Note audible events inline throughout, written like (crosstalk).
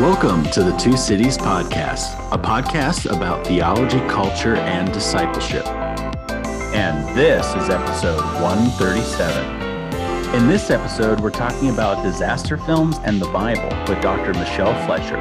Welcome to the Two Cities Podcast, a podcast about theology, culture, and discipleship. And this is episode 137. In this episode, we're talking about disaster films and the Bible with Dr. Michelle Fletcher.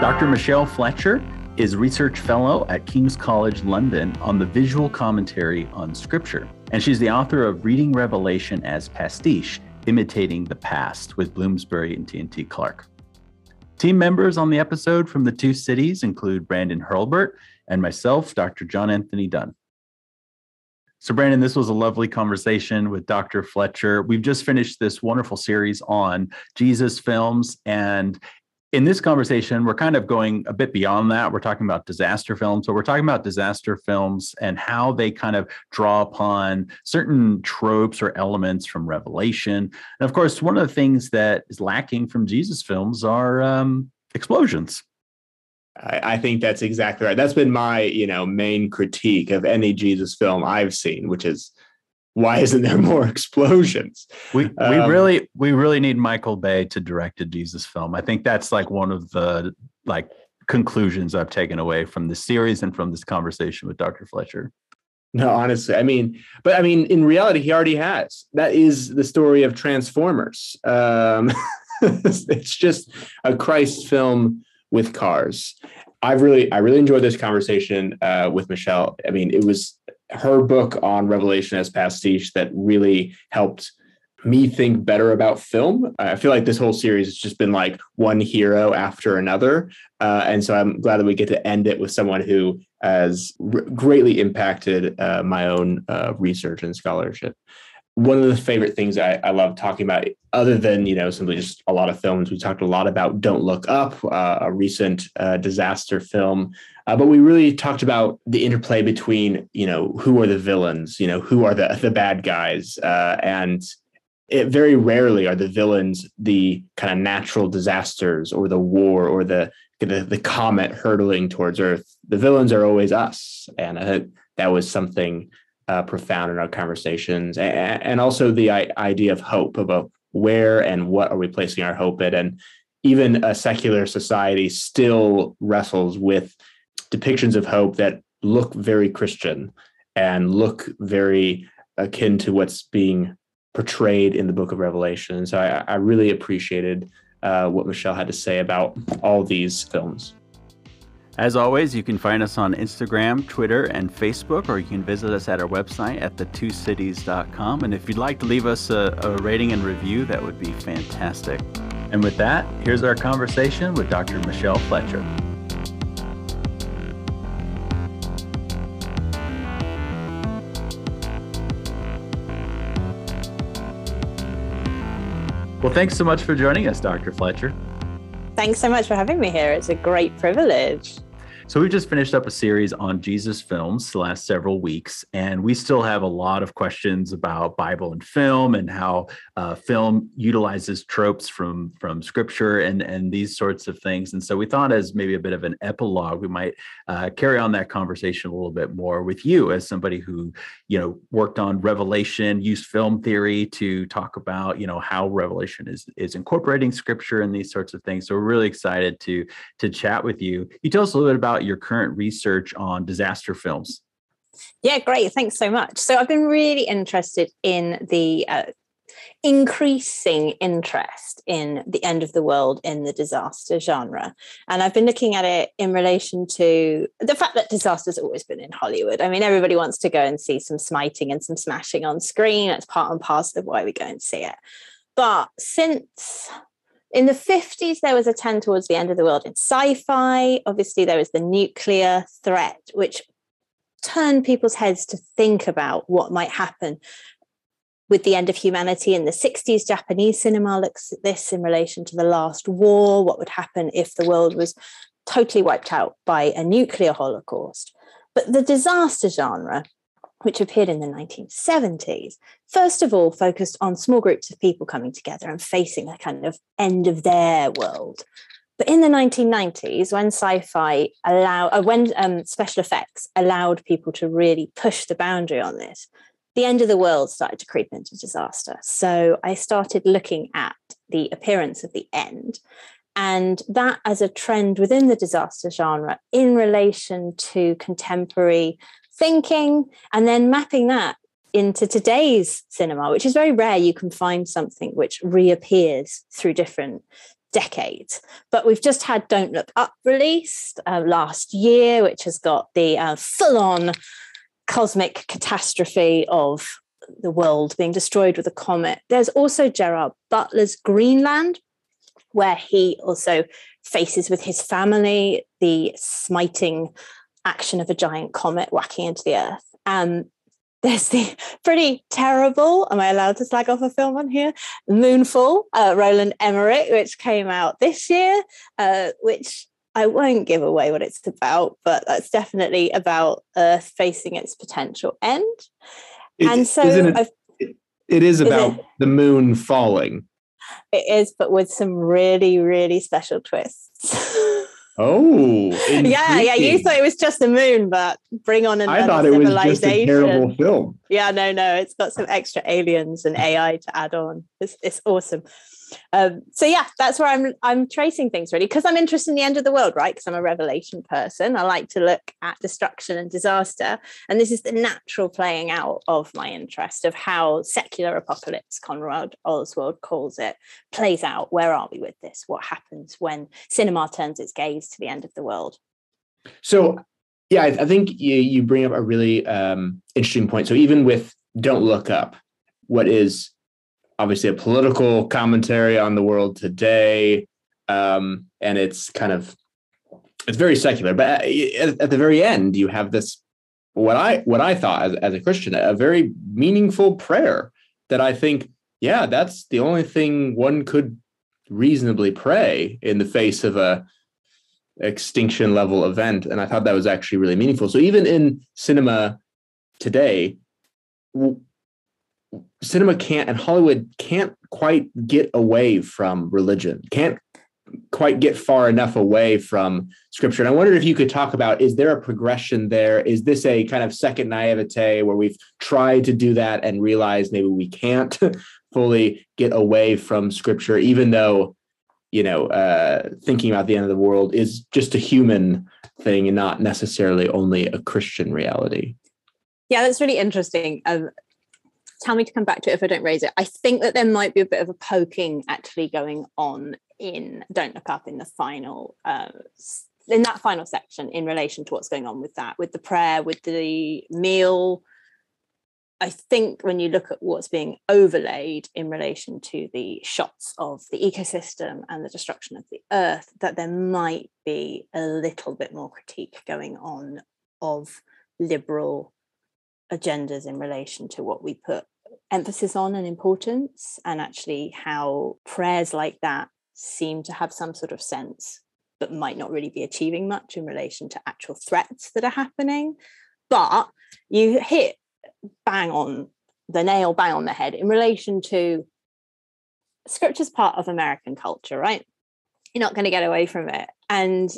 Dr. Michelle Fletcher is research fellow at King's College London on the visual commentary on Scripture. And she's the author of Reading Revelation as Pastiche Imitating the Past with Bloomsbury and T&T Clark. Team members on the episode from the two cities include Brandon Hurlbert and myself, Dr. John Anthony Dunn. So, Brandon, this was a lovely conversation with Dr. Fletcher. We've just finished this wonderful series on Jesus films, and in this conversation, we're kind of going a bit beyond that. We're talking about disaster films. So we're talking about disaster films and how they kind of draw upon certain tropes or elements from Revelation. And of course, one of the things that is lacking from Jesus films are um, explosions. I, I think that's exactly right. That's been my, you know, main critique of any Jesus film I've seen, which is why isn't there more (laughs) explosions? We we um, really we really need Michael Bay to direct a Jesus film. I think that's like one of the like conclusions I've taken away from this series and from this conversation with Dr. Fletcher. No, honestly, I mean, but I mean, in reality, he already has. That is the story of Transformers. Um, (laughs) it's just a Christ film with cars. I've really, I really enjoyed this conversation uh, with Michelle. I mean, it was her book on Revelation as pastiche that really helped me think better about film. I feel like this whole series has just been like one hero after another. Uh, and so I'm glad that we get to end it with someone who has r- greatly impacted uh, my own uh, research and scholarship. One of the favorite things I, I, love talking about, other than you know simply just a lot of films, we talked a lot about "Don't Look Up," uh, a recent uh, disaster film uh, but we really talked about the interplay between, you know, who are the villains, you know, who are the the bad guys, uh, and it very rarely are the villains the kind of natural disasters or the war or the the, the comet hurtling towards Earth. The villains are always us, and that was something uh, profound in our conversations, and, and also the idea of hope about where and what are we placing our hope in, and even a secular society still wrestles with depictions of hope that look very Christian and look very akin to what's being portrayed in the book of Revelation. So I, I really appreciated uh, what Michelle had to say about all these films. As always, you can find us on Instagram, Twitter, and Facebook, or you can visit us at our website at the2cities.com. And if you'd like to leave us a, a rating and review, that would be fantastic. And with that, here's our conversation with Dr. Michelle Fletcher. Well, thanks so much for joining us, Dr. Fletcher. Thanks so much for having me here. It's a great privilege. So we've just finished up a series on Jesus films the last several weeks, and we still have a lot of questions about Bible and film and how uh, film utilizes tropes from from Scripture and and these sorts of things. And so we thought, as maybe a bit of an epilogue, we might uh, carry on that conversation a little bit more with you, as somebody who you know worked on Revelation, used film theory to talk about you know how Revelation is is incorporating Scripture and these sorts of things. So we're really excited to to chat with you. You tell us a little bit about about your current research on disaster films. Yeah, great. Thanks so much. So I've been really interested in the uh, increasing interest in the end of the world in the disaster genre. And I've been looking at it in relation to the fact that disaster's always been in Hollywood. I mean, everybody wants to go and see some smiting and some smashing on screen. That's part and parcel of why we go and see it. But since in the 50s, there was a trend towards the end of the world in sci fi. Obviously, there was the nuclear threat, which turned people's heads to think about what might happen with the end of humanity. In the 60s, Japanese cinema looks at this in relation to the last war. What would happen if the world was totally wiped out by a nuclear holocaust? But the disaster genre which appeared in the 1970s, first of all focused on small groups of people coming together and facing a kind of end of their world. But in the 1990s, when sci-fi allowed, uh, when um, special effects allowed people to really push the boundary on this, the end of the world started to creep into disaster. So I started looking at the appearance of the end and that as a trend within the disaster genre in relation to contemporary thinking and then mapping that into today's cinema which is very rare. You can find something which reappears through different decades. But we've just had don't look up released uh, last year which has got the uh, full-on cosmic catastrophe of the world being destroyed with a comet. There's also gerard butler's greenland where he also faces with his family the smiting action of a giant comet whacking into the earth. Um, there's the (laughs) pretty terrible, am I allowed to slag off a film on here? Moonfall, uh, Roland Emmerich, which came out this year, uh, which I won't give away what it's about, but that's definitely about Earth facing its potential end. It, and so it, it is about is it, the moon falling. It is, but with some really, really special twists. (laughs) Oh, yeah, yeah. You thought it was just the moon, but bring on another civilization. I thought it was just a terrible film. Yeah, no, no. It's got some extra aliens and AI to add on. It's it's awesome. Um, so yeah, that's where I'm I'm tracing things really because I'm interested in the end of the world, right? Because I'm a revelation person. I like to look at destruction and disaster, and this is the natural playing out of my interest of how secular apocalypse, Conrad Ostwalt calls it, plays out. Where are we with this? What happens when cinema turns its gaze to the end of the world? So yeah, I, I think you, you bring up a really um, interesting point. So even with Don't Look Up, what is obviously a political commentary on the world today, um, and it's kind of it's very secular. But at, at, the very end, you have this what I what I thought as, as a Christian a very meaningful prayer that I think, yeah, that's the only thing one could reasonably pray in the face of a extinction level event and i thought that was actually really meaningful so even in cinema today cinema can't and Hollywood can't quite get away from religion, can't quite get far enough away from scripture. And I wondered if you could talk about is there a progression there? Is this a kind of second naivete where we've tried to do that and realized maybe we can't (laughs) fully get away from scripture, even though, you know, uh, thinking about the end of the world is just a human thing and not necessarily only a Christian reality? Yeah, that's really interesting. Um, tell me to come back to it if I don't raise it. I think that there might be a bit of a poking actually going on in Don't Look Up in the final uh, in that final section in relation to what's going on with that, with the prayer, with the meal. I think when you look at what's being overlaid in relation to the shots of the ecosystem and the destruction of the earth, that there might be a little bit more critique going on of liberal agendas in relation to what we put emphasis on and importance, and actually how prayers like that seem to have some sort of sense, but might not really be achieving much in relation to actual threats that are happening. But you hit bang on the nail, bang on the head in relation to scripture's part of American culture, right? You're not going to get away from it. And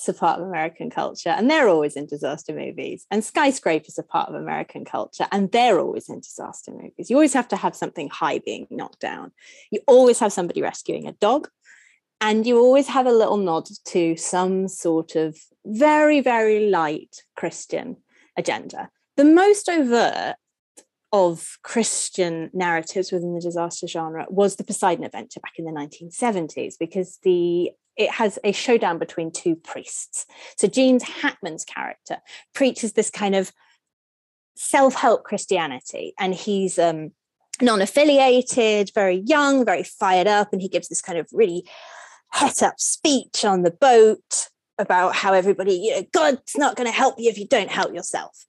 pets a part of American culture, and they're always in disaster movies. And skyscrapers are part of American culture, and they're always in disaster movies. You always have to have something high being knocked down. You always have somebody rescuing a dog, and you always have a little nod to some sort of very, very light Christian agenda. The most overt of Christian narratives within the disaster genre was the Poseidon Adventure back in the 1970s, because the it has a showdown between two priests. So Gene Hackman's character preaches this kind of self-help Christianity, and he's um, non-affiliated, very young, very fired up, and he gives this kind of really het up speech on the boat about how everybody, you know, God's not going to help you if you don't help yourself.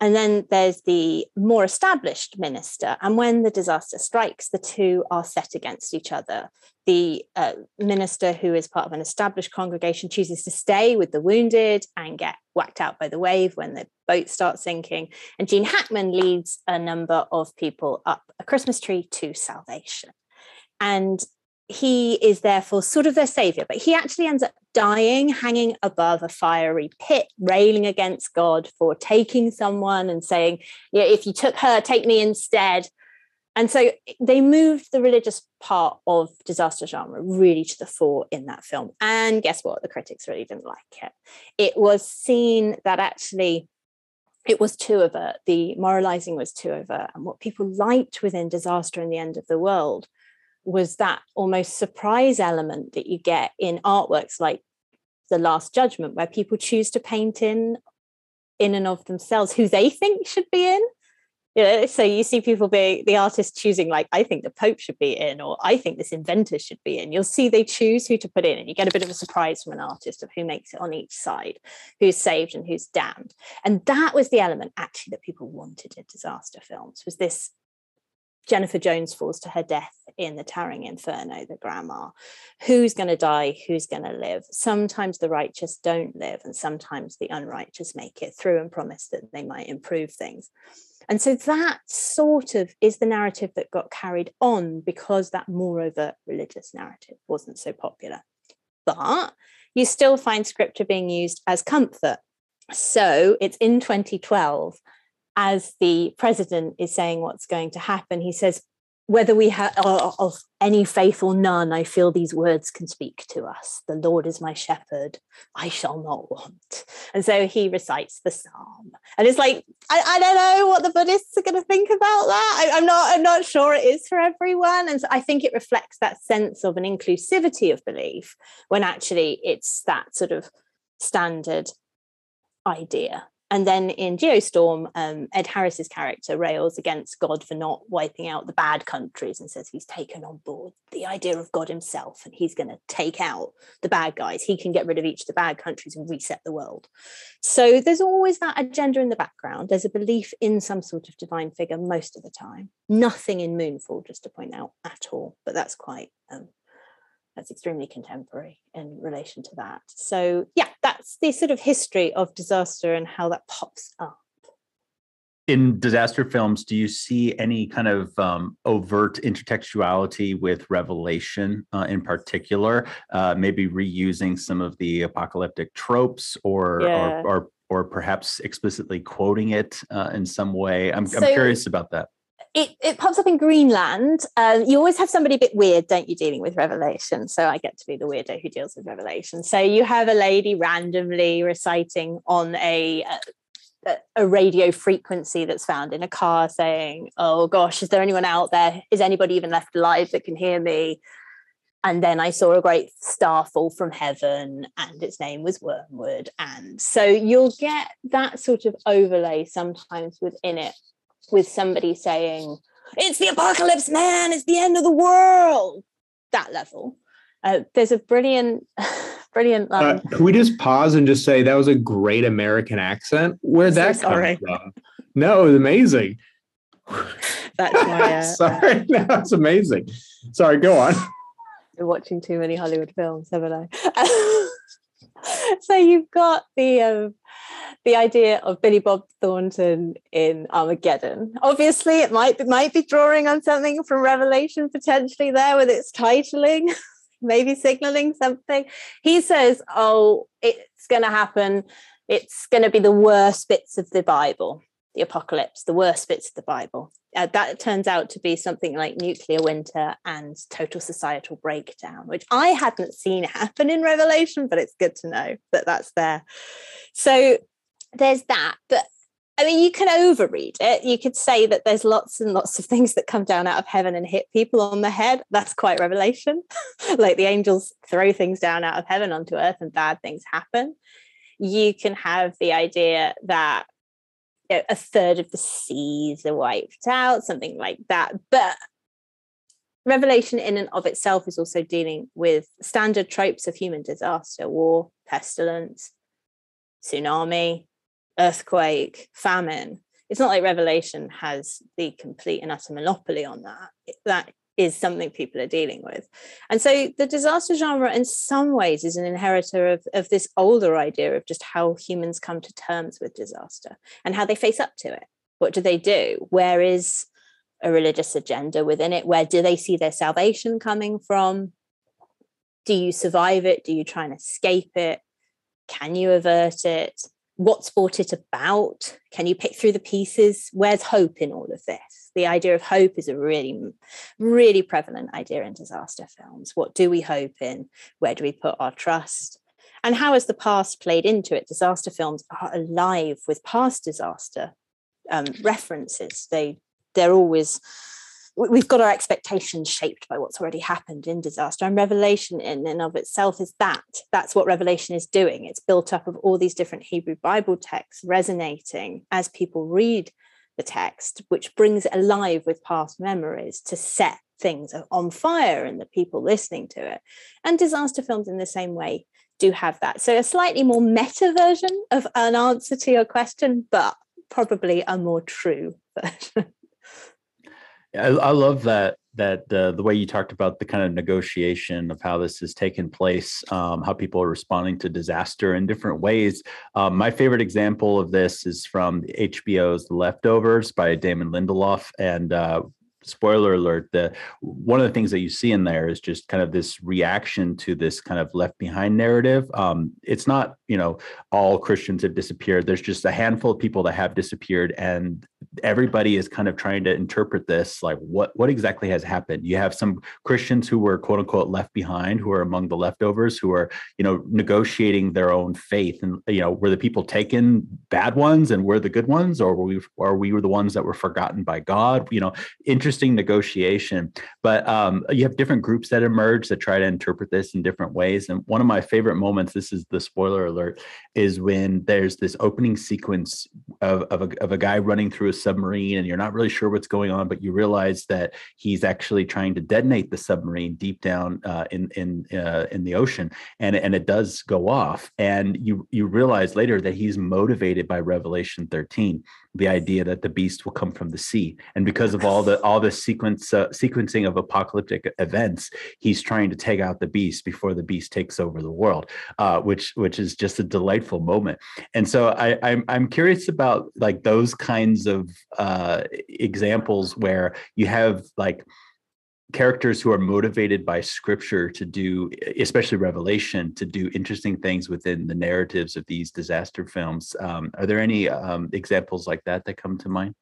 And then there's the more established minister. And when the disaster strikes, the two are set against each other. The uh, minister, who is part of an established congregation, chooses to stay with the wounded and get whacked out by the wave when the boat starts sinking. And Gene Hackman leads a number of people up a Christmas tree to salvation. And he is therefore sort of their savior, but he actually ends up dying, hanging above a fiery pit, railing against God for taking someone and saying, yeah, if you took her, take me instead. And so eh, they moved the religious part of disaster genre really to the fore in that film. And guess what? The critics really didn't like it. It was seen that actually it was too overt. The moralizing was too overt. And what people liked within Disaster and the End of the World was that almost surprise element that you get in artworks like The Last Judgment, where people choose to paint in in and of themselves who they think should be in. You know so you see people being the artist choosing like i think the pope should be in or i think this inventor should be in. You'll see they choose who to put in and you get a bit of a surprise from an artist of who makes it on each side who's saved and who's damned. And that was the element actually that people wanted in disaster films was this Jennifer Jones falls to her death in the Towering Inferno, the grandma. Who's going to die? Who's going to live? Sometimes the righteous don't live, and sometimes the unrighteous make it through and promise that they might improve things. And so that sort of is the narrative that got carried on because that more overt religious narrative wasn't so popular. But you still find scripture being used as comfort. So it's in 2012, as the president is saying what's going to happen, he says, whether we have of any faith or none, I feel these words can speak to us. The Lord is my shepherd, I shall not want. And so he recites the psalm. And it's like, I, I don't know what the Buddhists are going to think about that. I, am not, I'm not sure it is for everyone. And so I think it reflects that sense of an inclusivity of belief when actually it's that sort of standard idea and then in Geostorm, um, Ed Harris's character rails against God for not wiping out the bad countries and says he's taken on board the idea of God himself and he's going to take out the bad guys. He can get rid of each of the bad countries and reset the world. So there's always that agenda in the background. There's a belief in some sort of divine figure most of the time. Nothing in Moonfall, just to point out at all, but that's quite um, that's extremely contemporary in relation to that. So, yeah, that's the sort of history of disaster and how that pops up. In disaster films, do you see any kind of um, overt intertextuality with Revelation uh, in particular? Uh, maybe reusing some of the apocalyptic tropes or, yeah. or, or, or, perhaps explicitly quoting it uh, in some way? I'm, so, I'm curious about that it, it pops up in Greenland. Uh, you always have somebody a bit weird, don't you, dealing with Revelation? So I get to be the weirdo who deals with Revelation. So you have a lady randomly reciting on a, a, a radio frequency that's found in a car saying, Oh gosh, is there anyone out there? Is anybody even left alive that can hear me? and then I saw a great star fall from heaven, and its name was Wormwood. And so you'll get that sort of overlay sometimes within it with somebody saying, it's the apocalypse, man, it's the end of the world, that level. Uh, there's a brilliant, (laughs) brilliant. Um, uh, can we just pause and just say that was a great American accent? Where'd that so from? No, it was amazing. (laughs) That's my. Uh, (laughs) sorry, no, that's amazing. Sorry, go on. Been watching too many Hollywood films, haven't I? so you've got the um, the idea of Billy Bob Thornton in Armageddon. Obviously, it might it might be drawing on something from Revelation potentially there with its titling, (laughs) maybe signaling something. He says, "Oh, it's going to happen. It's going to be the worst bits of the Bible." the apocalypse, the worst bits of the Bible. Uh, that turns out to be something like nuclear winter and total societal breakdown, which I hadn't seen happen in Revelation, but it's good to know that that's there. So there's that. But I mean, you can overread it. You could say that there's lots and lots of things that come down out of heaven and hit people on the head. That's quite revelation. (laughs) like the angels throw things down out of heaven onto earth and bad things happen. You can have the idea that you know, a third of the seas are wiped out, something like that. But Revelation, in and of itself, is also dealing with standard tropes of human disaster war, pestilence, tsunami, earthquake, famine. It's not like Revelation has the complete and utter monopoly on that. That is something people are dealing with. And so the disaster genre, in some ways, is an inheritor of, of this older idea of just how humans come to terms with disaster and how they face up to it. What do they do? Where is a religious agenda within it? Where do they see their salvation coming from? Do you survive it? Do you try and escape it? Can you avert it? What's brought it about? Can you pick through the pieces? Where's hope in all of this? The idea of hope is a really, really prevalent idea in disaster films. What do we hope in? Where do we put our trust? And how has the past played into it? Disaster films are alive with past disaster um, references. They they're always we've got our expectations shaped by what's already happened in disaster and revelation in and of itself is that. That's what revelation is doing. It's built up of all these different hebrew bible texts resonating as people read the text which brings it alive with past memories to set things on fire in the people listening to it. And disaster films in the same way do have that. So a slightly more meta version of an answer to your question but probably a more true (laughs) version I, I love that that uh, the way you talked about the kind of negotiation of how this has taken place, um, how people are responding to disaster in different ways. Um, my favorite example of this is from HBO's The Leftovers by Damon Lindelof, and uh, spoiler alert the one of the things that you see in there is just kind of this reaction to this kind of left behind narrative um, it's not you know all christians have disappeared there's just a handful of people that have disappeared and everybody is kind of trying to interpret this like what what exactly has happened? You have some christians who were quote unquote left behind who are among the leftovers who are you know negotiating their own faith and you know were the people taken bad ones and were the good ones or were we or we were the ones that were forgotten by god? You know interesting negotiation. But um, you have different groups that emerge that try to interpret this in different ways. And one of my favorite moments this is the spoiler alert is when there's this opening sequence of, of, a, of a guy running through a submarine and you're not really sure what's going on, but you realize that he's actually trying to detonate the submarine deep down uh, in in uh, in the ocean, and and it does go off, and you you realize later that he's motivated by Revelation 13 the idea that the beast will come from the sea. And because of all the all the sequence uh, sequencing of apocalyptic events he's trying to take out the beast before the beast takes over the world uh, which which is just a delightful moment. And so I, I'm, I'm curious about like those kinds of uh, examples where you have like characters who are motivated by scripture to do especially revelation to do interesting things within the narratives of these disaster films. Um, are there any um, examples like that that come to mind?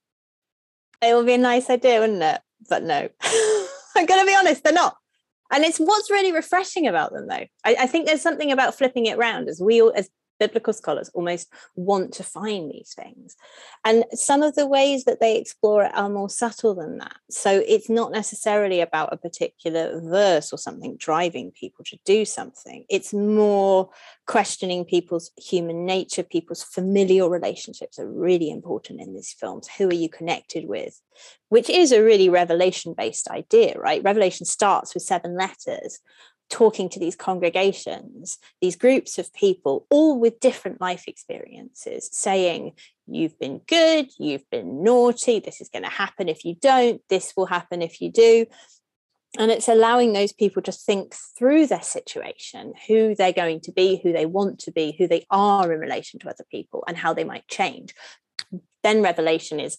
It would be a nice idea wouldn't it? But no. (laughs) I'm gonna be honest they're not. And it's what's really refreshing about them though. I, I think there's something about flipping it around as we as biblical scholars almost want to find these things. And some of the ways that they explore it are more subtle than that. So it's not necessarily about a particular verse or something driving people to do something. It's more questioning people's human nature, people's familial relationships are really important in these films. Who are you connected with? Which is a really revelation based idea, right? Revelation starts with seven letters talking to these congregations, these groups of people, all with different life experiences, saying, You've been good, you've been naughty, this is going to happen if you don't, this will happen if you do. And it's allowing those people to think through their situation, who they're going to be, who they want to be, who they are in relation to other people, and how they might change. Then revelation is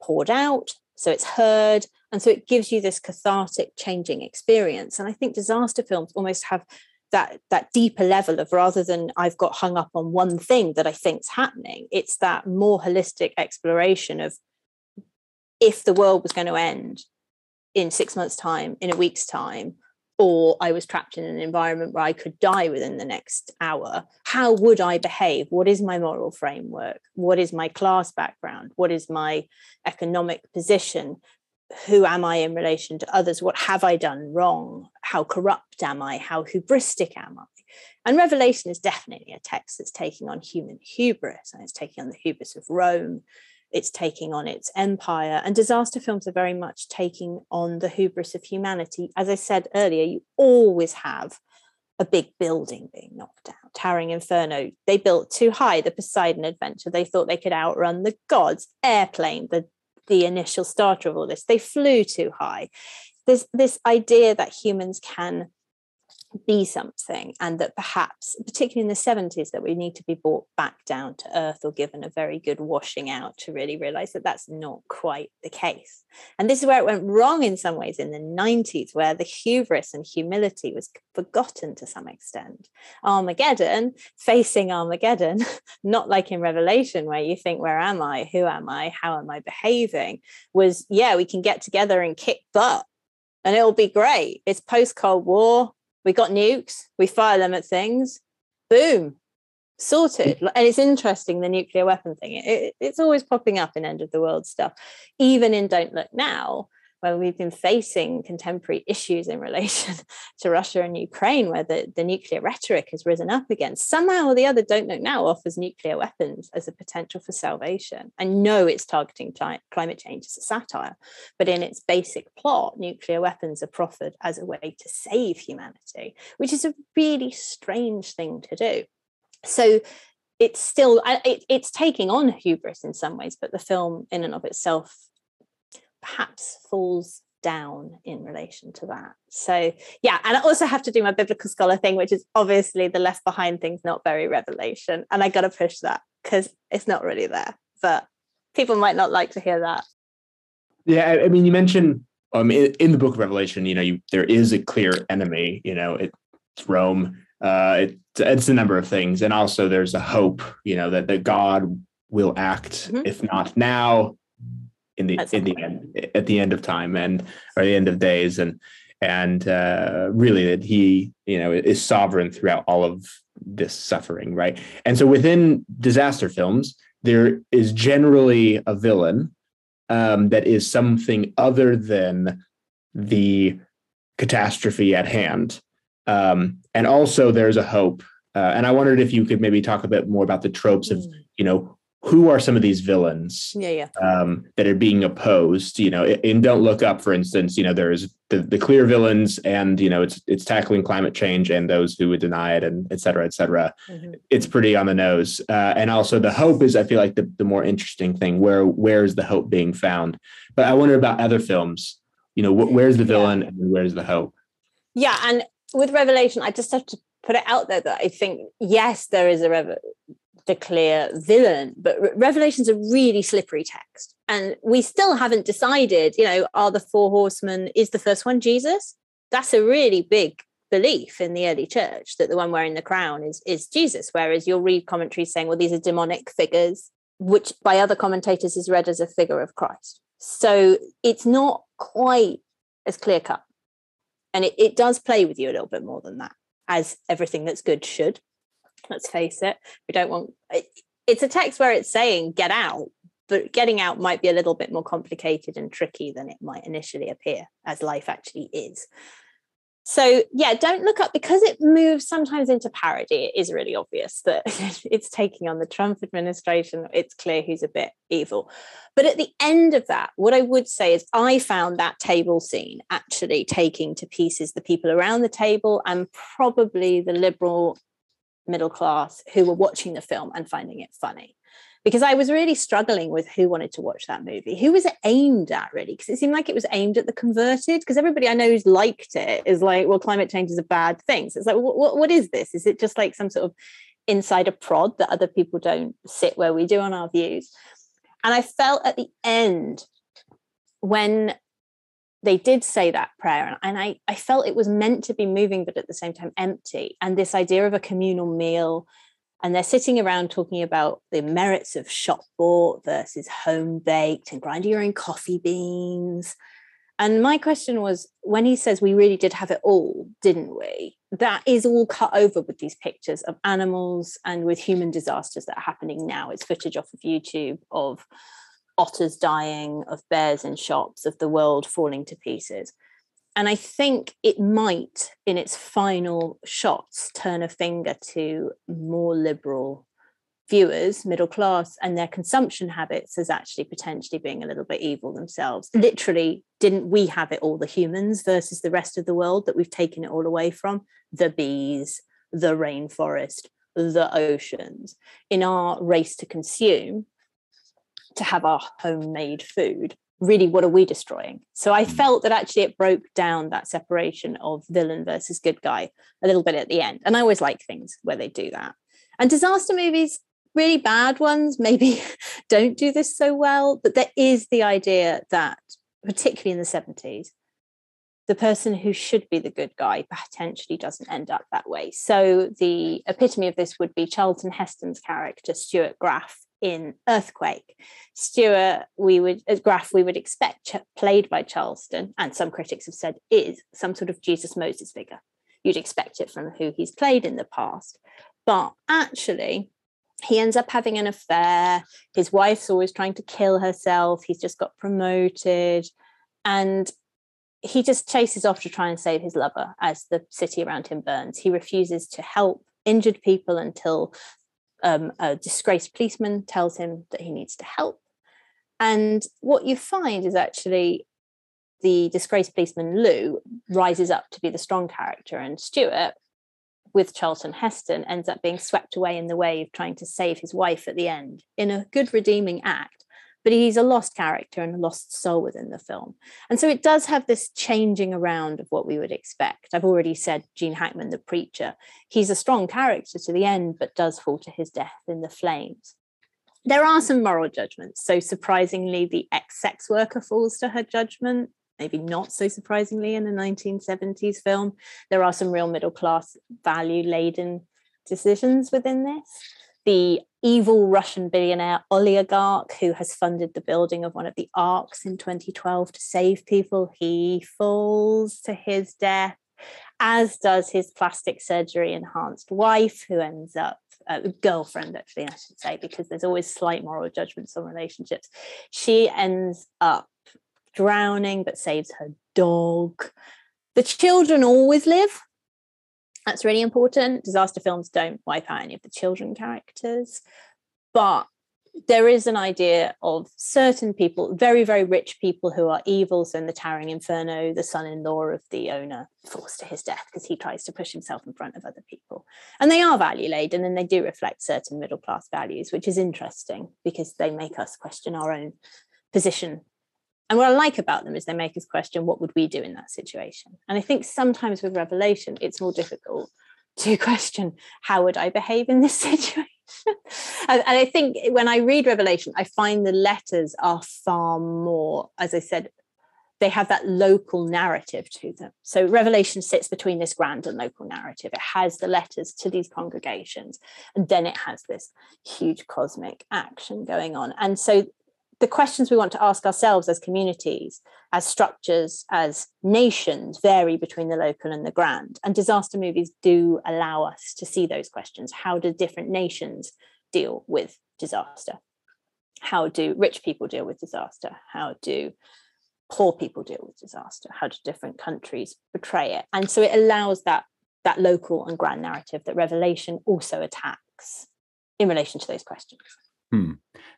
poured out, so it's heard, and so it gives you this cathartic changing experience and i think disaster films almost have that that deeper level of rather than i've got hung up on one thing that i think's happening it's that more holistic exploration of if the world was going to end in 6 months time in a week's time or I was trapped in an environment where I could die within the next hour, how would I behave? What is my moral framework? What is my class background? What is my economic position? Who am I in relation to others? What have I done wrong? How corrupt am I? How hubristic am I? And Revelation is definitely a text that's taking on human hubris and it's taking on the hubris of Rome. It's taking on its empire. And disaster films are very much taking on the hubris of humanity. As I said earlier, you always have a big building being knocked down. Towering Inferno, they built too high. The Poseidon Adventure, they thought they could outrun the gods. Airplane, the the initial starter of all this. They flew too high. There's this idea that humans can be something and that perhaps particularly in the 70s that we need to be brought back down to earth or given a very good washing out to really realize that that's not quite the case. And this is where it went wrong in some ways in the 90s where the hubris and humility was forgotten to some extent. Armageddon facing armageddon (laughs) not like in revelation where you think where am i? Who am i? How am i behaving? was yeah we can get together and kick butt and it'll be great. It's post Cold War we got nukes, we fire them at things, boom, sorted. Mm. And it's interesting the nuclear weapon thing. It, it's always popping up in end of the world stuff, even in Don't Look Now, where we've been facing contemporary issues in relation (laughs) to Russia and Ukraine, where the, the nuclear rhetoric has risen up again. Somehow or the other, Don't Look Now offers nuclear weapons as a potential for salvation. I know it's targeting climate change as a satire, but in its basic plot, nuclear weapons are proffered as a way to save humanity, which is a really strange thing to do. So it's still it, it's taking on hubris in some ways but the film in and of itself perhaps falls down in relation to that. So, yeah, and I also have to do my biblical scholar thing, which is obviously the left behind thing's not very revelation. And I got to push that because it's not really there. But people might not like to hear that. Yeah, I mean, you mentioned um, in, in the book of Revelation, you know, you, there is a clear enemy, you know, it's Rome. Uh, it, it's a number of things. And also there's a hope, you know, that, that God will act, mm-hmm. if not now, in the in the end at the end of time and or the end of days. And and uh, really that he you know is sovereign throughout all of this suffering right? And so within disaster films there is generally a villain um, that is something other than the catastrophe at hand. Um, and also there's a hope uh, and i wondered if you could maybe talk a bit more about the tropes of mm. you know who are some of these villains yeah, yeah. Um, that are being opposed you know in don't look up for instance you know there's the, the clear villains and you know it's it's tackling climate change and those who would deny it and et cetera et cetera mm-hmm. it's pretty on the nose uh, and also the hope is i feel like the, the more interesting thing where where is the hope being found but i wonder about other films you know wh- where's the villain yeah. and where's the hope yeah and with revelation i just have to put it out there that i think yes there is a rev- the clear villain. But Re- Revelation's a really slippery text. And we still haven't decided, you know, are the four horsemen, is the first one Jesus? That's a really big belief in the early church that the one wearing the crown is, is Jesus. Whereas you'll read commentaries saying, well, these are demonic figures, which by other commentators is read as a figure of Christ. So it's not quite as clear cut. And it, it does play with you a little bit more than that, as everything that's good should let's face it we don't want it, it's a text where it's saying get out but getting out might be a little bit more complicated and tricky than it might initially appear as life actually is. So yeah don't look up because it moves sometimes into parody it is really obvious that (laughs) it's taking on the trump administration it's clear who's a bit evil. But at the end of that what i would say is i found that table scene actually taking to pieces the people around the table and probably the liberal middle class who were watching the film and finding it funny because I was really struggling with who wanted to watch that movie. Who was it aimed at, really? Because it seemed like it was aimed at the converted. Because everybody I know who's liked it is like, well, climate change is a bad thing. So it's like, what, what is this? Is it just like some sort of insider prod that other people don't sit where we do on our views? And I felt at the end when they did say that prayer and I, I felt it was meant to be moving but at the same time empty. And this idea of a communal meal and they're sitting around talking about the merits of shop bought versus home baked and grinding your own coffee beans. And my question was when he says we really did have it all didn't we? That is all cut over with these pictures of animals and with human disasters that are happening now. It's footage off of youtube of otters dying, of bears in shops, of the world falling to pieces. And I think it might, in its final shots, turn a finger to more liberal viewers, middle class, and their consumption habits as actually potentially being a little bit evil themselves. Literally, didn't we have it all, the humans versus the rest of the world that we've taken it all away from? The bees, the rainforest, the oceans. In our race to consume, to have our homemade food really what are we destroying so i Mm. felt that actually it broke down that separation of villain versus good guy a little bit at the end and i always like things where they do that and disaster movies really bad ones (laughs) maybe don't do this so well but there is the idea that particularly in the 70s the person who should be the good guy potentially doesn't end up that way. So the epitome of this would be Charlton Heston's character Stewart Graff in Earthquake. Stewart, we would as Graff, we would expect ch- played by Charlton, and some critics have said is some sort of Jesus Moses figure. You'd expect it from who he's played in the past, but actually. He ends up having an affair. His wife's always trying to kill herself. He's just got promoted. And he just chases off to try and save his lover as the city around him burns. He refuses to help injured people until um, a disgraced policeman tells him that he needs to help. And what you find is actually the disgraced policeman Lou rises up to be the strong character, and Stewart, with Charlton Heston, ends up being swept away in the wave trying to save his wife at the end in a good redeeming act but he's a lost character and a lost soul within the film. And so it does have this changing around of what we would expect. I've already said Gene Hackman, the preacher, he's a strong character to the end, but does fall to his death in the flames. There are some moral judgments. So surprisingly, the ex sex worker falls to her judgment. Maybe not so surprisingly in a 1970s film. There are some real middle class value laden decisions within this the evil Russian billionaire oligarch who has funded the building of one of the arks in 2012 to save people, he falls to his death, as does his plastic surgery enhanced wife, who ends up. Uh, girlfriend, actually, I should say, because there's always slight moral judgments on relationships. She ends up drowning but saves her dog. The children always live, that's really important. Disaster films don't wipe out any of the children characters, but there is an idea of certain people, very, very rich people who are evils in the Towering Inferno, the son in law of the owner forced to his death because he tries to push himself in front of other people. And they are value laden and they do reflect certain middle class values, which is interesting because they make us question our own position and what I like about them is they make us question what would we do in that situation. And I think sometimes with Revelation, it's more difficult to (laughs) question how would I behave in this (laughs) situation. and, I think when I read Revelation, I find the letters are far more, as I said, they have that local narrative to them. So Revelation sits between this grand and local narrative. It has the letters to these congregations, and then it has this huge cosmic action going on. And so the questions we want to ask ourselves as communities, as structures, as nations vary between the local and the grand. And disaster movies do allow us to see those questions. How do different nations deal with disaster? How do rich people deal with disaster? How do poor people deal with disaster? How do different countries portray it? And so it allows that, that local and grand narrative that Revelation also attacks in relation to those questions. Hmm.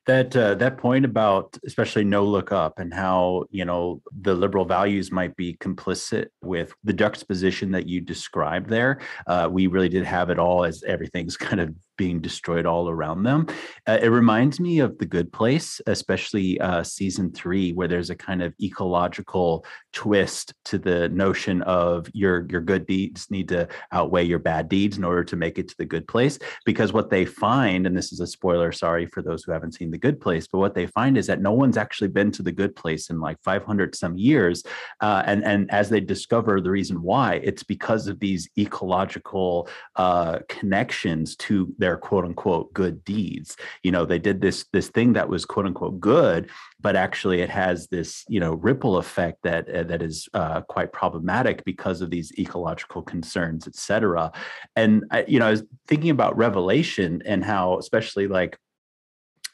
That uh, that point about especially no look up and how you know the liberal values might be complicit with the juxtaposition that you described there. Uh, we really did have it all as everything's (laughs) kind of being destroyed all around them. Uh, it reminds me of The Good Place, especially uh, season three, where there's a kind of ecological twist to the notion of your your good deeds need to outweigh your bad deeds in order to make it to the good place. Because what they find, and this is a spoiler, sorry for those who haven't seen The Good Place, but what they find is that no one's actually been to the good place in like 500 some years, uh, and and as they discover the reason why, it's because of these ecological uh, connections to their quote unquote good deeds. You know, they did this this thing that was quote unquote good, but actually it has this you know ripple effect that uh, that is uh, quite problematic because of these ecological concerns, et cetera. And I, you know, I was thinking about Revelation and how, especially like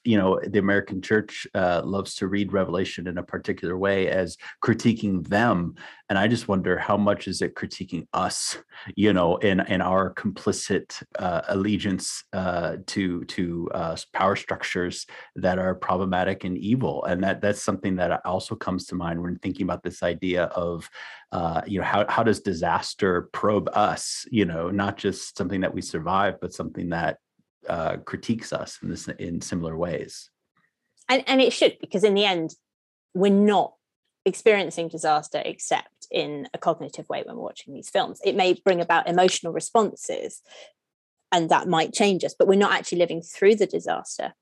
you know the american church uh, loves to read revelation in a particular way as critiquing them. And i just wonder how much is it critiquing us you know in in our complicit uh, allegiance uh, to to uh, power structures that are problematic and evil. And that that's something that also comes to mind when thinking about this idea of uh, you know how, how does disaster probe us? You know not just something that we survive but something that uh, critiques us in this in similar ways. And, and it should, because in the end, we're not experiencing disaster except in a cognitive way when we're watching these films. It may bring about emotional responses and that might change us, but we're not actually living through the disaster.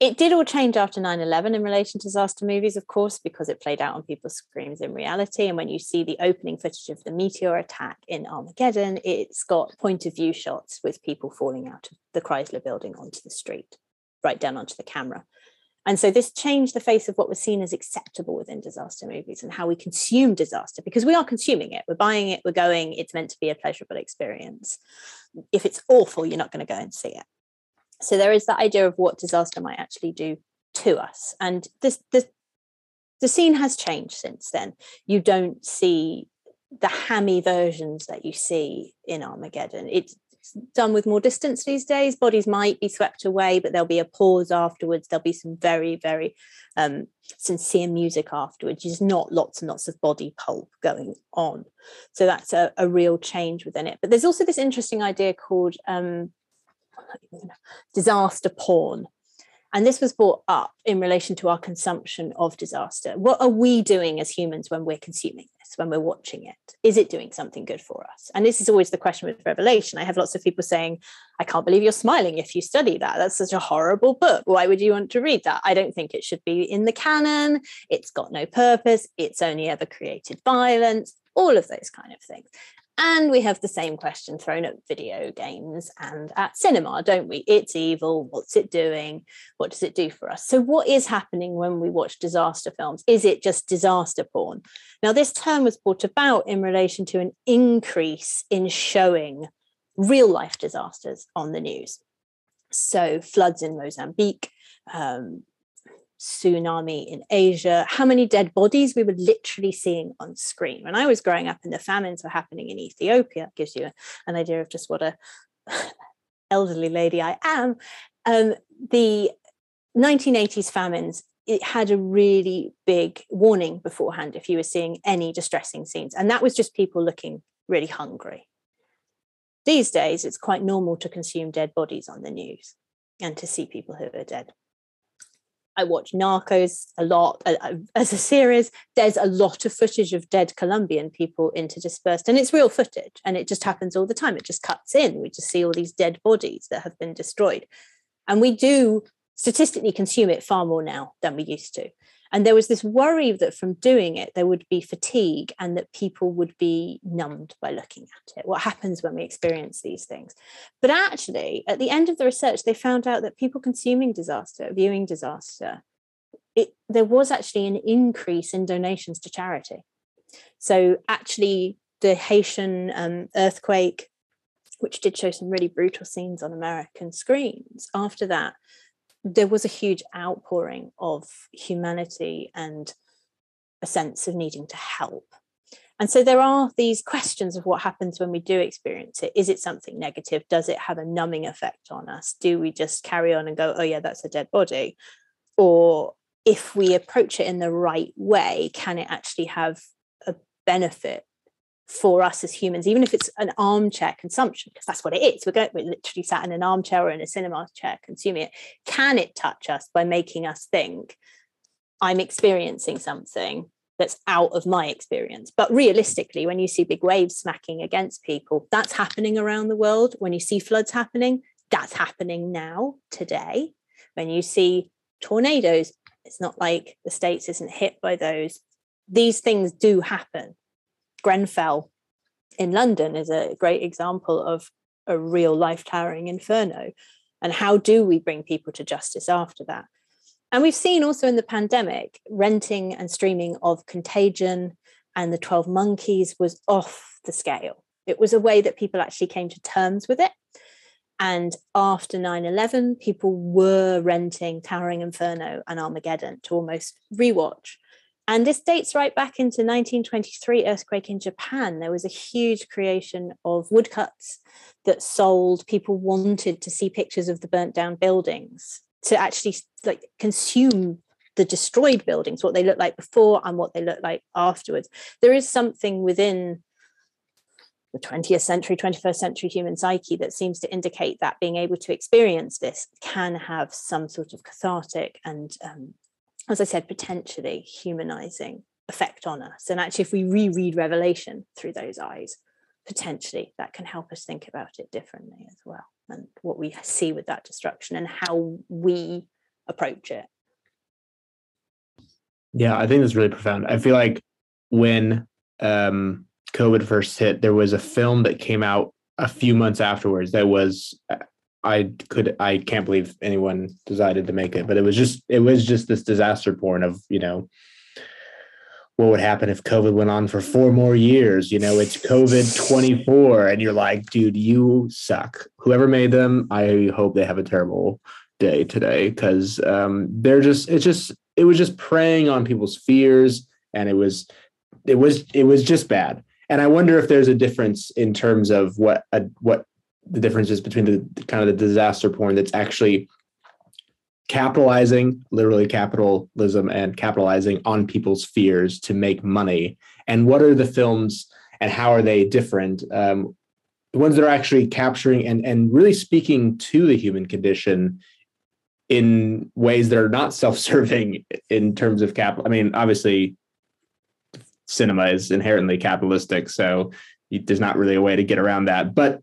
It did all change after 9 11 in relation to disaster movies, of course, because it played out on people's screens in reality. And when you see the opening footage of the meteor attack in Armageddon, it's got point of view shots with people falling out of the Chrysler building onto the street, right down onto the camera. And so this changed the face of what was seen as acceptable within disaster movies and how we consume disaster because we are consuming it. We're buying it, we're going, it's meant to be a pleasurable experience. If it's awful, you're not going to go and see it. So there is that idea of what disaster might actually do to us. And this, the scene has changed since then. You don't see the hammy versions that you see in Armageddon. It's done with more distance these days. Bodies might be swept away, but there'll be a pause afterwards. There'll be some very, very um, sincere music afterwards. there's not lots and lots of body pulp going on. So that's a, a real change within it. But there's also this interesting idea called um, disaster porn. And this was brought up in relation to our consumption of disaster. What are we doing as humans when we're consuming this, when we're watching it? Is it doing something good for us? And this is always the question with Revelation. I have lots of people saying, I can't believe you're smiling if you study that. That's such a horrible book. Why would you want to read that? I don't think it should be in the canon. It's got no purpose. It's only ever created violence, all of those kind of things. And we have the same question thrown at video games and at cinema, don't we? It's evil. What's it doing? What does it do for us? So, what is happening when we watch disaster films? Is it just disaster porn? Now, this term was brought about in relation to an increase in showing real life disasters on the news. So, floods in Mozambique, um, tsunami in Asia, how many dead bodies we were literally seeing on screen. When I was growing up and the famines were happening in Ethiopia, gives you an idea of just what a (laughs) elderly lady I am. Um, the 1980s famines it had a really big warning beforehand if you were seeing any distressing scenes and that was just people looking really hungry these days it's quite normal to consume dead bodies on the news and to see people who are dead I watch Narcos a lot uh, uh, as a series. There's a lot of footage of dead Colombian people interdispersed, and it's real footage, and it just happens all the time. It just cuts in. We just see all these dead bodies that have been destroyed, and we do statistically consume it far more now than we used to. And there was this worry that from doing it, there would be fatigue and that people would be numbed by looking at it. What happens when we experience these things? But actually, at the end of the research, they found out that people consuming disaster, viewing disaster, it, there was actually an increase in donations to charity. So, actually, the Haitian um, earthquake, which did show some really brutal scenes on American screens, after that, there was a huge outpouring of humanity and a sense of needing to help. And so there are these questions of what happens when we do experience it. Is it something negative? Does it have a numbing effect on us? Do we just carry on and go, oh, yeah, that's a dead body? Or if we approach it in the right way, can it actually have a benefit for us as humans, even if it's an armchair consumption, because that's what it is. We're going, we're literally sat in an armchair or in a cinema chair consuming it. Can it touch us by making us think, I'm experiencing something that's out of my experience? But realistically, when you see big waves smacking against people, that's happening around the world. When you see floods happening, that's happening now, today. When you see tornadoes, it's not like the States isn't hit by those. These things do happen Grenfell in London is a great example of a real life towering inferno. And how do we bring people to justice after that? And we've seen also in the pandemic, renting and streaming of Contagion and the 12 Monkeys was off the scale. It was a way that people actually came to terms with it. And after 9 11, people were renting Towering Inferno and Armageddon to almost rewatch. And this dates right back into 1923 earthquake in Japan. There was a huge creation of woodcuts that sold. People wanted to see pictures of the burnt down buildings to actually like consume the destroyed buildings, what they looked like before and what they looked like afterwards. There is something within the 20th century, 21st century human psyche that seems to indicate that being able to experience this can have some sort of cathartic and um, as I said, potentially humanizing effect on us. And actually, if we reread Revelation through those eyes, potentially that can help us think about it differently as well and what we see with that destruction and how we approach it. Yeah, I think that's really profound. I feel like when um, COVID first hit, there was a film that came out a few months afterwards that was I could I can't believe anyone decided to make it, but it was just it was just this disaster porn of you know what would happen if COVID went on for four more years? You know, it's COVID 24, and you're like, dude, you suck. Whoever made them, I hope they have a terrible day today because um, they're just it's just it was just preying on people's fears, and it was it was it was just bad. And I wonder if there's a difference in terms of what a, what the differences between the kind of the disaster porn that's actually capitalizing, literally capitalism and capitalizing on people's fears to make money. And what are the films and how are they different? Um, the ones that are actually capturing and, and really speaking to the human condition in ways that are not (laughs) self-serving in terms of capital. I mean, obviously, cinema is inherently capitalistic, so there's not really a way to get around that. But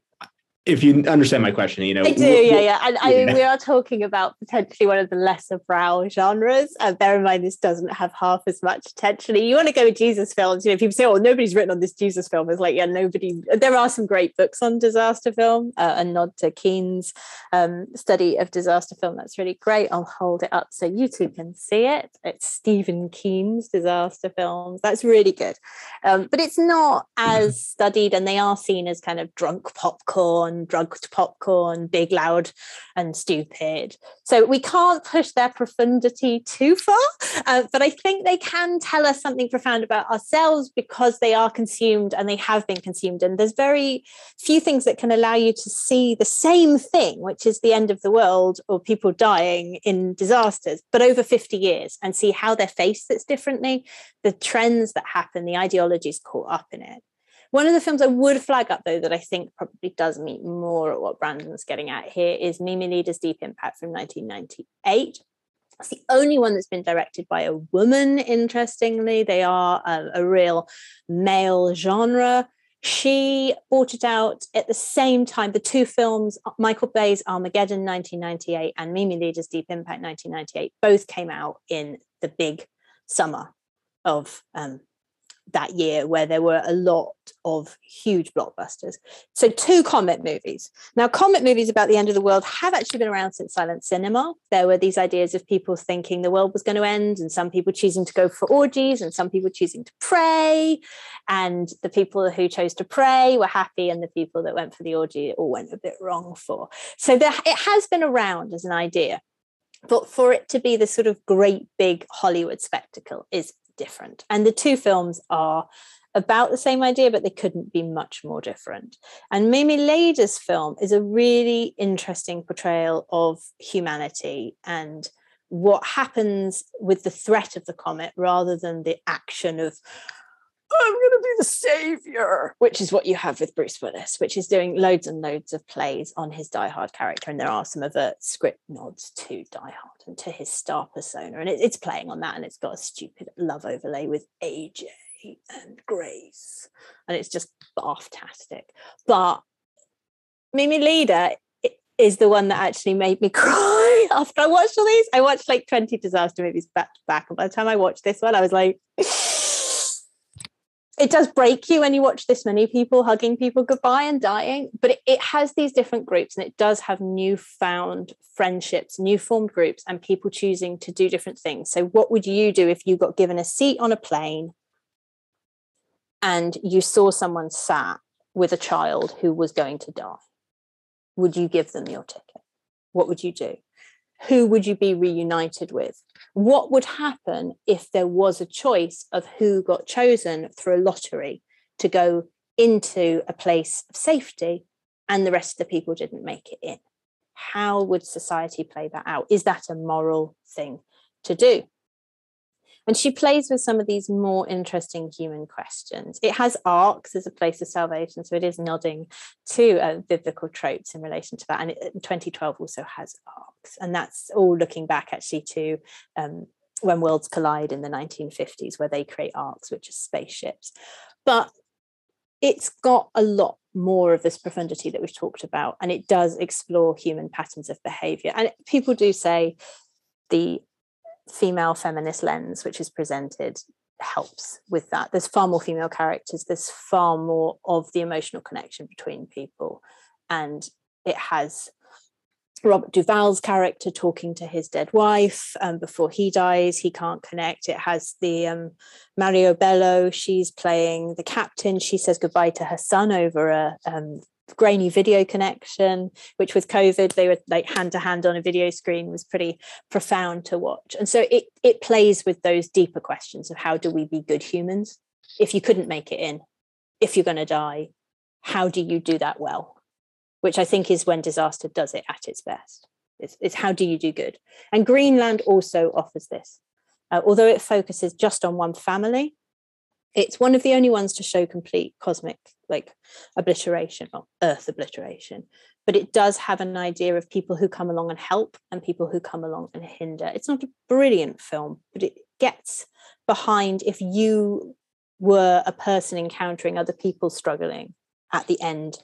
if you understand my question, you know, I do, yeah, yeah. And I mean, we are talking about potentially one of the lesser brow genres. And bear in mind, this doesn't have half as much attention. You want to go with Jesus films, you know, people say, oh, nobody's written on this Jesus film. It's like, yeah, nobody. There are some great books on disaster film, uh, a nod to Keane's um, study of disaster film. That's really great. I'll hold it up so you two can see it. It's Stephen Keane's disaster films. That's really good. Um, but it's not as studied, and they are seen as kind of drunk popcorn drugged popcorn, big, loud, and stupid. So we can't push their profundity too far, uh, but I think they can tell us something profound about ourselves because they are consumed and they have been consumed. And there's very few things that can allow you to see the same thing, which is the end of the world or people dying in disasters, but over 50 years and see how they're faced differently, the trends that happen, the ideologies caught up in it. One of the films I would flag up, though, that I think probably does meet more at what Brandon's getting at here is Mimi Leder's Deep Impact from 1998. It's the only one that's been directed by a woman, interestingly. They are a, a real male genre. She brought it out at the same time. The two films, Michael Bay's Armageddon 1998 and Mimi Leder's Deep Impact 1998, both came out in the big summer of um, that year where there were a lot of huge blockbusters. So, two comet movies. Now, comet movies about the end of the world have actually been around since silent cinema. There were these ideas of people thinking the world was going to end, and some people choosing to go for orgies, and some people choosing to pray. And the people who chose to pray were happy, and the people that went for the orgy all went a bit wrong for. So, there, it has been around as an idea. But for it to be the sort of great big Hollywood spectacle is different. And the two films are about the same idea, but they couldn't be much more different. And Mimi Leder's film is a really interesting portrayal of humanity and what happens with the threat of the comet rather than the action of I'm going to be the savior, which is what you have with Bruce Willis, which is doing loads and loads of plays on his Die Hard character. And there are some overt script nods to Die Hard and to his star persona. And it, it's playing on that. And it's got a stupid love overlay with AJ and Grace. And it's just bathtastic. But Mimi Leder is the one that actually made me (laughs) cry after I watched all these. I watched like 20 disaster movies back to back. And by the time I watched this one, I was like, (laughs) it does break you when you watch this many people hugging people goodbye and dying but it, it, has these different groups and it does have newfound friendships new formed groups and people choosing to do different things. So what would you do if you got given a seat on a plane and you saw someone sat with a child who was going to die? Would you give them your ticket? What would you do? Who would you be reunited with? What would happen if there was a choice of who got chosen through a lottery to go into a place of safety and the rest of the people didn't make it in? How would society play that out? Is that a moral thing to do? And she plays with some of these more interesting human questions. It has arks as a place of salvation, so it is nodding to uh, biblical tropes in relation to that. And it, 2012 also has arks, and that's all looking back actually to um, when worlds collide in the 1950s, where they create arks, which are spaceships. But it's got a lot more of this profundity that we've talked about, and it does explore human patterns of behavior. And people do say the female feminist lens, which is presented, helps with that. There's far more female characters, there's far more of the emotional connection between people, and it has Robert Duvall's character talking to his dead wife um, before he dies. He can't connect. It has the um, Maria Bello. She's playing the captain. She says goodbye to her son over a um, grainy video connection, which with COVID they were like hand to hand on a video screen was pretty profound to watch. And so it it plays with those deeper questions of how do we be good humans if you couldn't make it in, if you're going to die, how do you do that well? which I think is when disaster does it at its best. It's, it's how do you do good? And Greenland also offers this. Uh, although it focuses just on one family, it's one of the only ones to show complete cosmic like obliteration or earth obliteration but it does have an idea of people who come along and help and people who come along and hinder it's not a brilliant film but it gets behind if you were a person encountering other people struggling at the end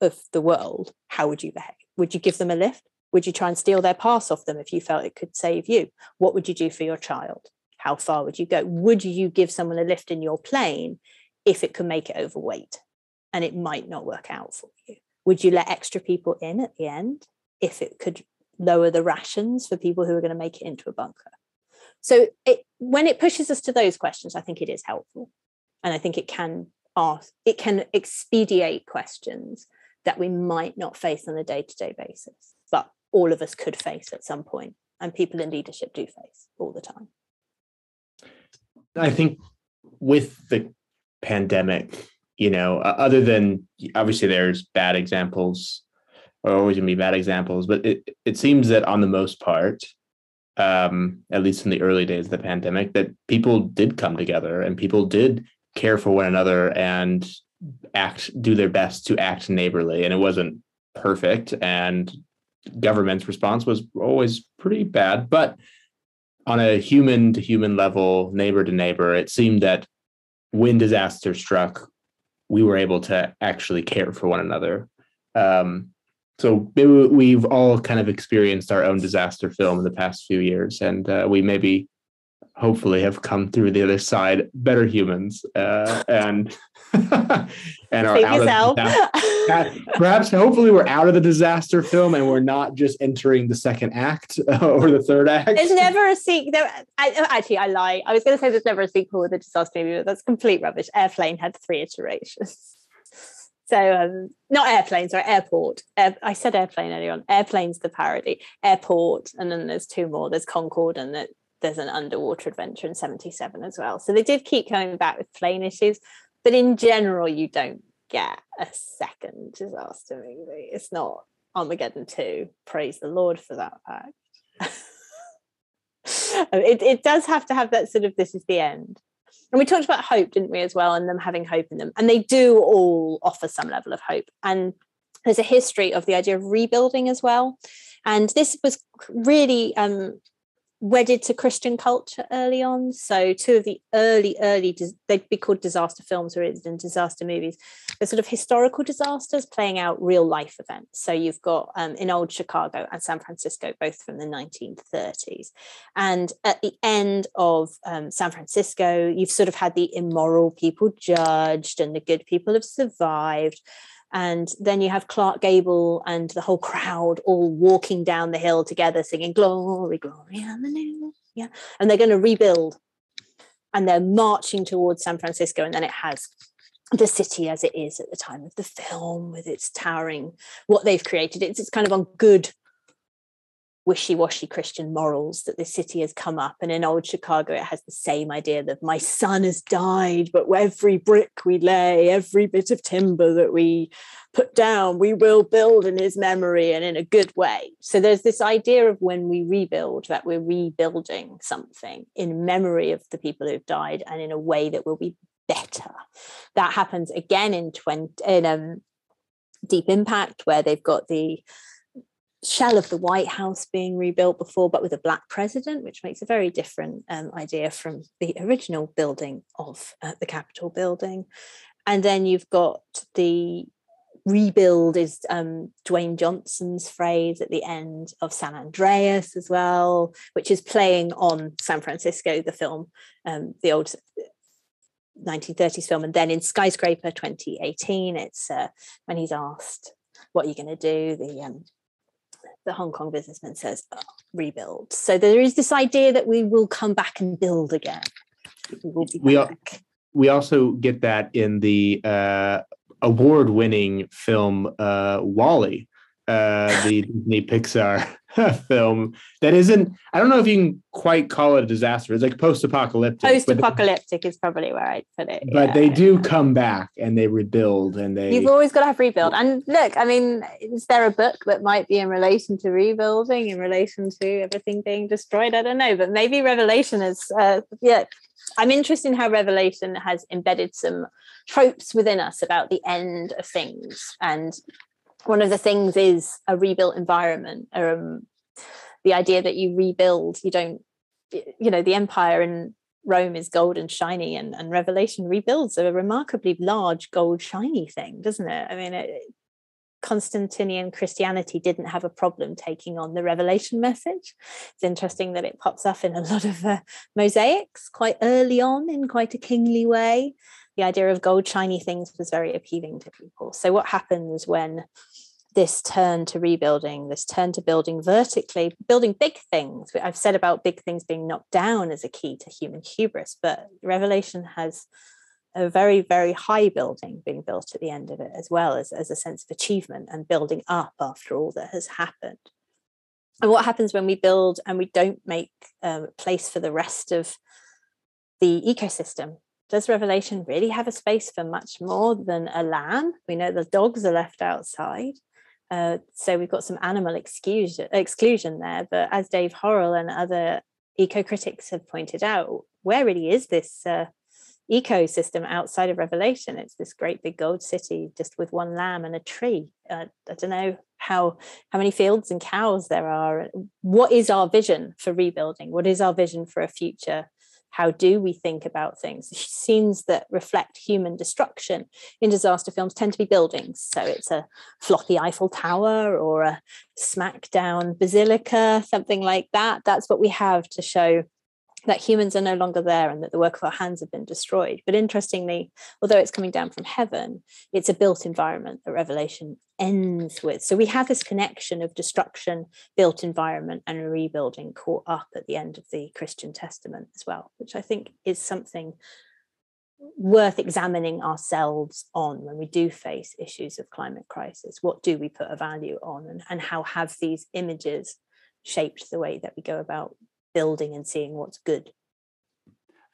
of the world, how would you behave? Would you give them a lift? Would you try and steal their pass off them if you felt it could save you? What would you do for your child? How far would you go? Would you give someone a lift in your plane if it could make it overweight and it might not work out for you? Would you let extra people in at the end if it could lower the rations for people who are going to make it into a bunker? So it, when it pushes us to those questions, I think it is helpful. And I think it can ask, it can expedite questions that we might not face on a day to day basis, but all of us could face at some point, and people in leadership do face all the time. I think with the pandemic, you know, other than obviously there's bad examples, or always gonna be bad examples, but it, it seems that on the most part, um, at least in the early days of the pandemic, that people did come together and people did care for one another and act do their best to act neighborly and it wasn't perfect and government's response was always pretty bad but on a human to human level neighbor to neighbor it seemed that when disaster struck we were able to actually care for one another. Um, so we've all kind of experienced our own disaster film in the past few years and uh, we maybe hopefully have come through the other side better humans uh, and and are out of that, perhaps hopefully we're out of the disaster film and we're not just entering the second act (laughs) or the third act. There's never a sequel actually i lie. I was going to say there's never a sequel with a disaster movie but that's complete rubbish. Airplane had three iterations. (laughs) So um, not airplanes or airport. Air, i said airplane earlier on. Airplane's the parody. Airport and then there's two more. There's concorde and the, there's an underwater adventure in 77 as well. So they did keep coming back with plane issues, but in general, you don't get a second disaster movie. It's not Armageddon 2. Praise the Lord for that fact. (laughs) it, it does have to have that sort of this is the end. And we talked about hope, didn't we, as well, and them having hope in them. And they do all offer some level of hope. And there's a history of the idea of rebuilding as well. And this was really um, wedded to Christian culture early on. So two of the early, early, they'd be called disaster films rather than disaster movies. They're sort of historical disasters playing out real life events. So you've got um, in old Chicago and San Francisco, both from the 1930s. And at the end of um, San Francisco, you've sort of had the immoral people judged and the good people have survived and then you have Clark Gable and the whole crowd all walking down the hill together singing glory, glory, hallelujah. Yeah. And they're going to rebuild. And they're marching towards San Francisco. And then it has the city as it is at the time of the film with its towering, what they've created. It's, it's kind of on good wishy-washy Christian morals that the city has come up. And in old Chicago, it has the same idea that my son has died, but every brick we lay, every bit of timber that we put down, we will build in his memory and in a good way. So there's this idea of when we rebuild that we're rebuilding something in memory of the people who've died and in a way that will be better. That happens again in 20 in um, Deep Impact, where they've got the shell of the White House being rebuilt before, but with a black president, which makes a very different um, idea from the original building of uh, the Capitol building. And then you've got the rebuild is um, Dwayne Johnson's phrase at the end of San Andreas as well, which is playing on San Francisco, the film, um, the old 1930s film. And then in Skyscraper 2018, it's uh, when he's asked, What are you going to do? The um, the Hong Kong businessman says, oh, rebuild. So there is this idea that we will come back and build again. We will be we back. we also get that in the uh, award-winning film uh, WALL-E, uh, the Disney Pixar (laughs) film that isn't. I don't know if you can quite call it a disaster. It's like post-apocalyptic. Post-apocalyptic is probably where I'd put it. But yeah. they do come back and they rebuild, and they. You've always got to have rebuild. And look, I mean, is there a book that might be in relation to rebuilding, in relation to everything being destroyed? I don't know, but maybe Revelation is. Uh, yeah, I'm interested in how Revelation has embedded some tropes within us about the end of things. And one of the things is a rebuilt environment. Um, the idea that you rebuild, you don't, you know, the empire in Rome is gold and shiny, and, and Revelation rebuilds a remarkably large gold shiny thing, doesn't it? I mean, it, Constantinian Christianity didn't have a problem taking on the revelation message. It's interesting that it pops up in a lot of uh, mosaics quite early on in quite a kingly way. The idea of gold shiny things was very appealing to people. So, what happens when this turn to rebuilding, this turn to building vertically, building big things? I've said about big things being knocked down as a key to human hubris, but Revelation has a very, very high building being built at the end of it, as well as, as a sense of achievement and building up after all that has happened. And what happens when we build and we don't make um, place for the rest of the ecosystem? Does Revelation really have a space for much more than a lamb? We know the dogs are left outside. Uh, so we've got some animal exclusion, exclusion there. But as Dave Horrell and other eco critics have pointed out, where really is this uh, ecosystem outside of Revelation. It's this great big gold city just with one lamb and a tree. Uh, I don't know how how many fields and cows there are. What is our vision for rebuilding? What is our vision for a future? How do we think about things? (laughs) Scenes that reflect human destruction in disaster films tend to be buildings. So it's a floppy Eiffel Tower or a smackdown basilica, something like that. That's what we have to show that humans are no longer there and that the work of our hands have been destroyed. But interestingly, although it's coming down from heaven, it's a built environment that Revelation ends with. So we have this connection of destruction, built environment, and rebuilding caught up at the end of the Christian Testament as well, which I think is something worth examining ourselves on when we do face issues of climate crisis. What do we put a value on, and, and how have these images shaped the way that we go about building and seeing what's good.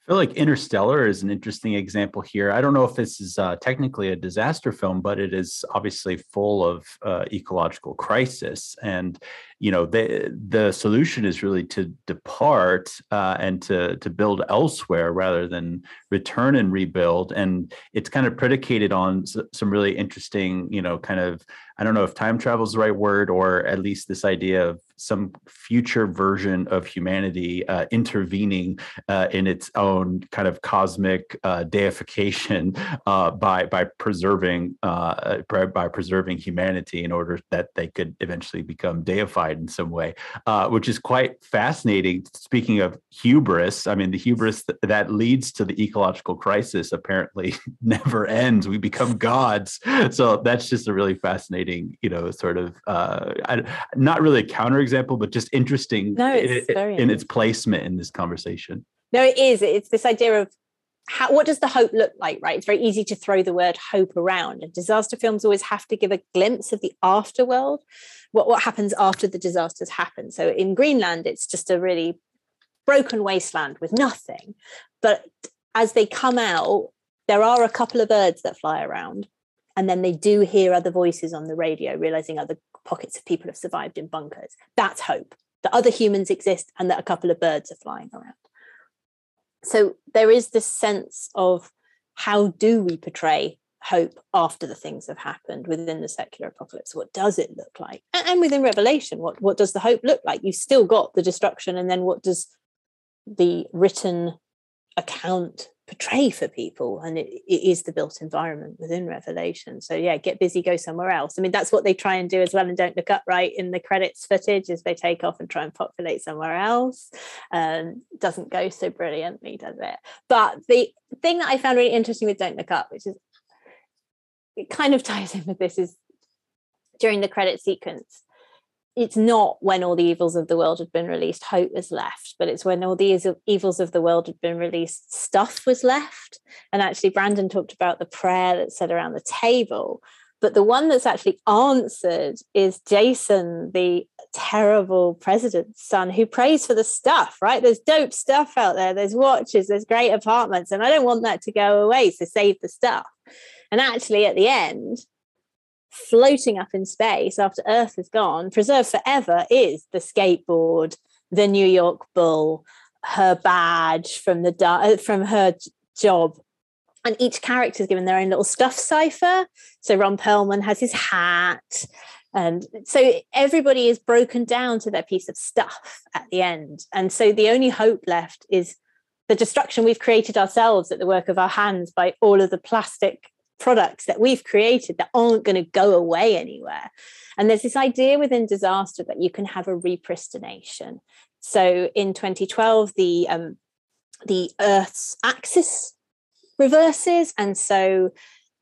I feel like Interstellar is an interesting example here. I don't know if this is uh, technically a disaster film, but it is obviously full of uh, ecological crisis. And you know, the the solution is really to depart uh, and to to build elsewhere rather than return and rebuild. And it's kind of predicated on some really interesting, you know, kind of I don't know if time travel is the right word, or at least this idea of some future version of humanity uh, intervening uh, in its own kind of cosmic uh, deification uh, by by preserving uh, by, preserving humanity in order that they could eventually become deified in some way, uh, which is quite fascinating. Speaking of hubris, I mean the hubris th- that leads to the ecological crisis apparently (laughs) never ends. We become gods, so that's just a really fascinating fascinating, you know, sort of uh, not really a counterexample, but just interesting no, it's in, in its placement in this conversation. No, it is. It's this idea of how, what does the hope look like, right? It's very easy to throw the word hope around. And disaster films always have to give a glimpse of the afterworld, what, what happens after the disasters happen. So in Greenland, it's just a really broken wasteland with nothing. But as they come out, there are a couple of birds that fly around and then they do hear other voices on the radio realizing other pockets of people have survived in bunkers. That's hope that other humans exist and that a couple of birds are flying around. So there is this sense of how do we portray hope after the things have happened within the secular apocalypse? What does it look like? And within revelation what what does the hope look like? You've still got the destruction and then what does the written account portray for people and it, it is the built environment within revelation. So yeah get busy go somewhere else. I mean that's what they try and do as well and don't look up right in the credits footage is they take off and try and populate somewhere else. Um, doesn't go so brilliantly does it? But the thing that i found really interesting with don't look up which is it kind of (laughs) ties in with this is during the credit sequence it's not when all the evils of the world had been released hope was left but it's when all the evils of the world had been released stuff was left. And actually brandon talked about the prayer that's said around the table but the one that's actually answered is jason the terrible president's son who prays for the stuff right? There's dope stuff out there. There's watches. There's great apartments. And i don't want that to go away so save the stuff. And actually at the end floating up in space after Earth is gone, preserved forever is the skateboard, the New York Bull, her badge from the uh, from her job. And each character is given their own little stuff cipher. So Ron Perlman has his hat. And so everybody is broken down to their piece of stuff at the end. And so the only hope left is the destruction we've created ourselves at the work of our hands by all of the plastic products that we've created that aren't going to go away anywhere. And there's this idea within disaster that you can have a repristination. So in 2012, the um, the Earth's axis reverses, and so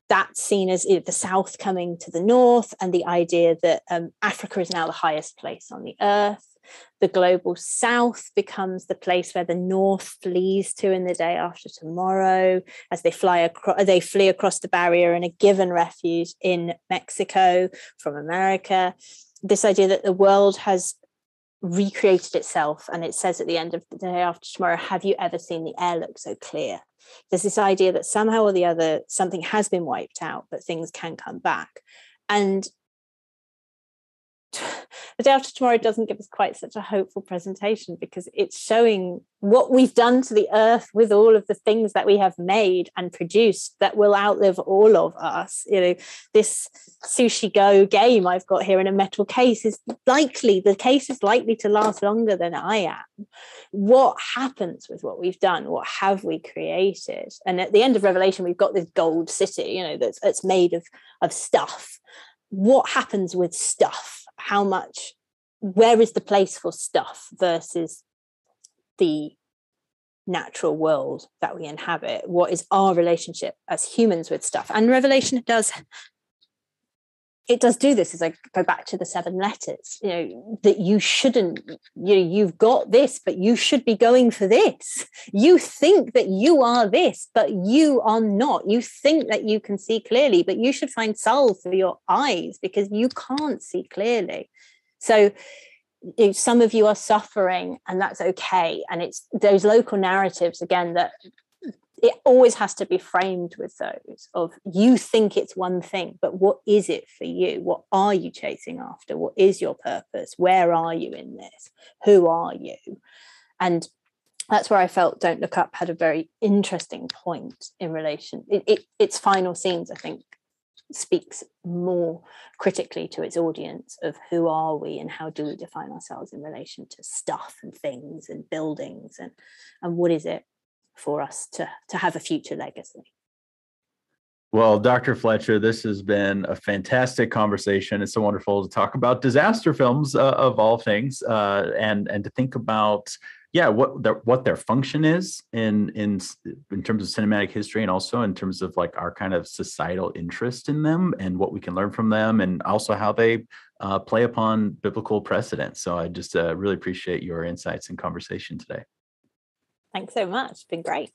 that's seen as the south coming to the north, and the idea that um, Africa is now the highest place on the earth the global south becomes the place where the north flees to in the day after tomorrow as they fly across they flee across the barrier and are given refuge in mexico from america. This idea that the world has recreated itself and it says at the end of the day after tomorrow have you ever seen the air look so clear? There's this idea that somehow or the other something has been wiped out but things can come back. And the day after tomorrow doesn't give us quite such a hopeful presentation because it's showing what we've done to the earth with all of the things that we have made and produced that will outlive all of us. You know this sushi go game i've got here in a metal case is likely the case is likely to last longer than i am. What happens with what we've done? What have we created? And at the end of revelation we've got this gold city you know that's, that's made of of stuff. What happens with stuff how much where is the place for stuff versus the natural world that we inhabit? What is our relationship as humans with stuff? And revelation does it does do this as I go back to the seven letters, you know, that you shouldn't, you know, you've got this, but you should be going for this. You think that you are this, but you are not. You think that you can see clearly, but you should find salve for your eyes because you can't see clearly. So you know, some of you are suffering and that's okay. And it's those local narratives again that it always has to be framed with those of you think it's one thing but what is it for you? What are you chasing after? What is your purpose? Where are you in this? Who are you? And that's where i felt don't look up had a very interesting point in relation it, it, its final scenes i think speaks more critically to its audience of who are we and how do we define ourselves in relation to stuff and things and buildings and and what is it for us to, to have a future legacy. Well, Dr. Fletcher, this has been a fantastic conversation. It's so wonderful to talk about disaster films uh, of all things, uh, and and to think about, yeah, what their what their function is in in in terms of cinematic history, and also in terms of like our kind of societal interest in them, and what we can learn from them, and also how they uh, play upon biblical precedent. So I just uh, really appreciate your insights and conversation today. Thanks so much. It's been great.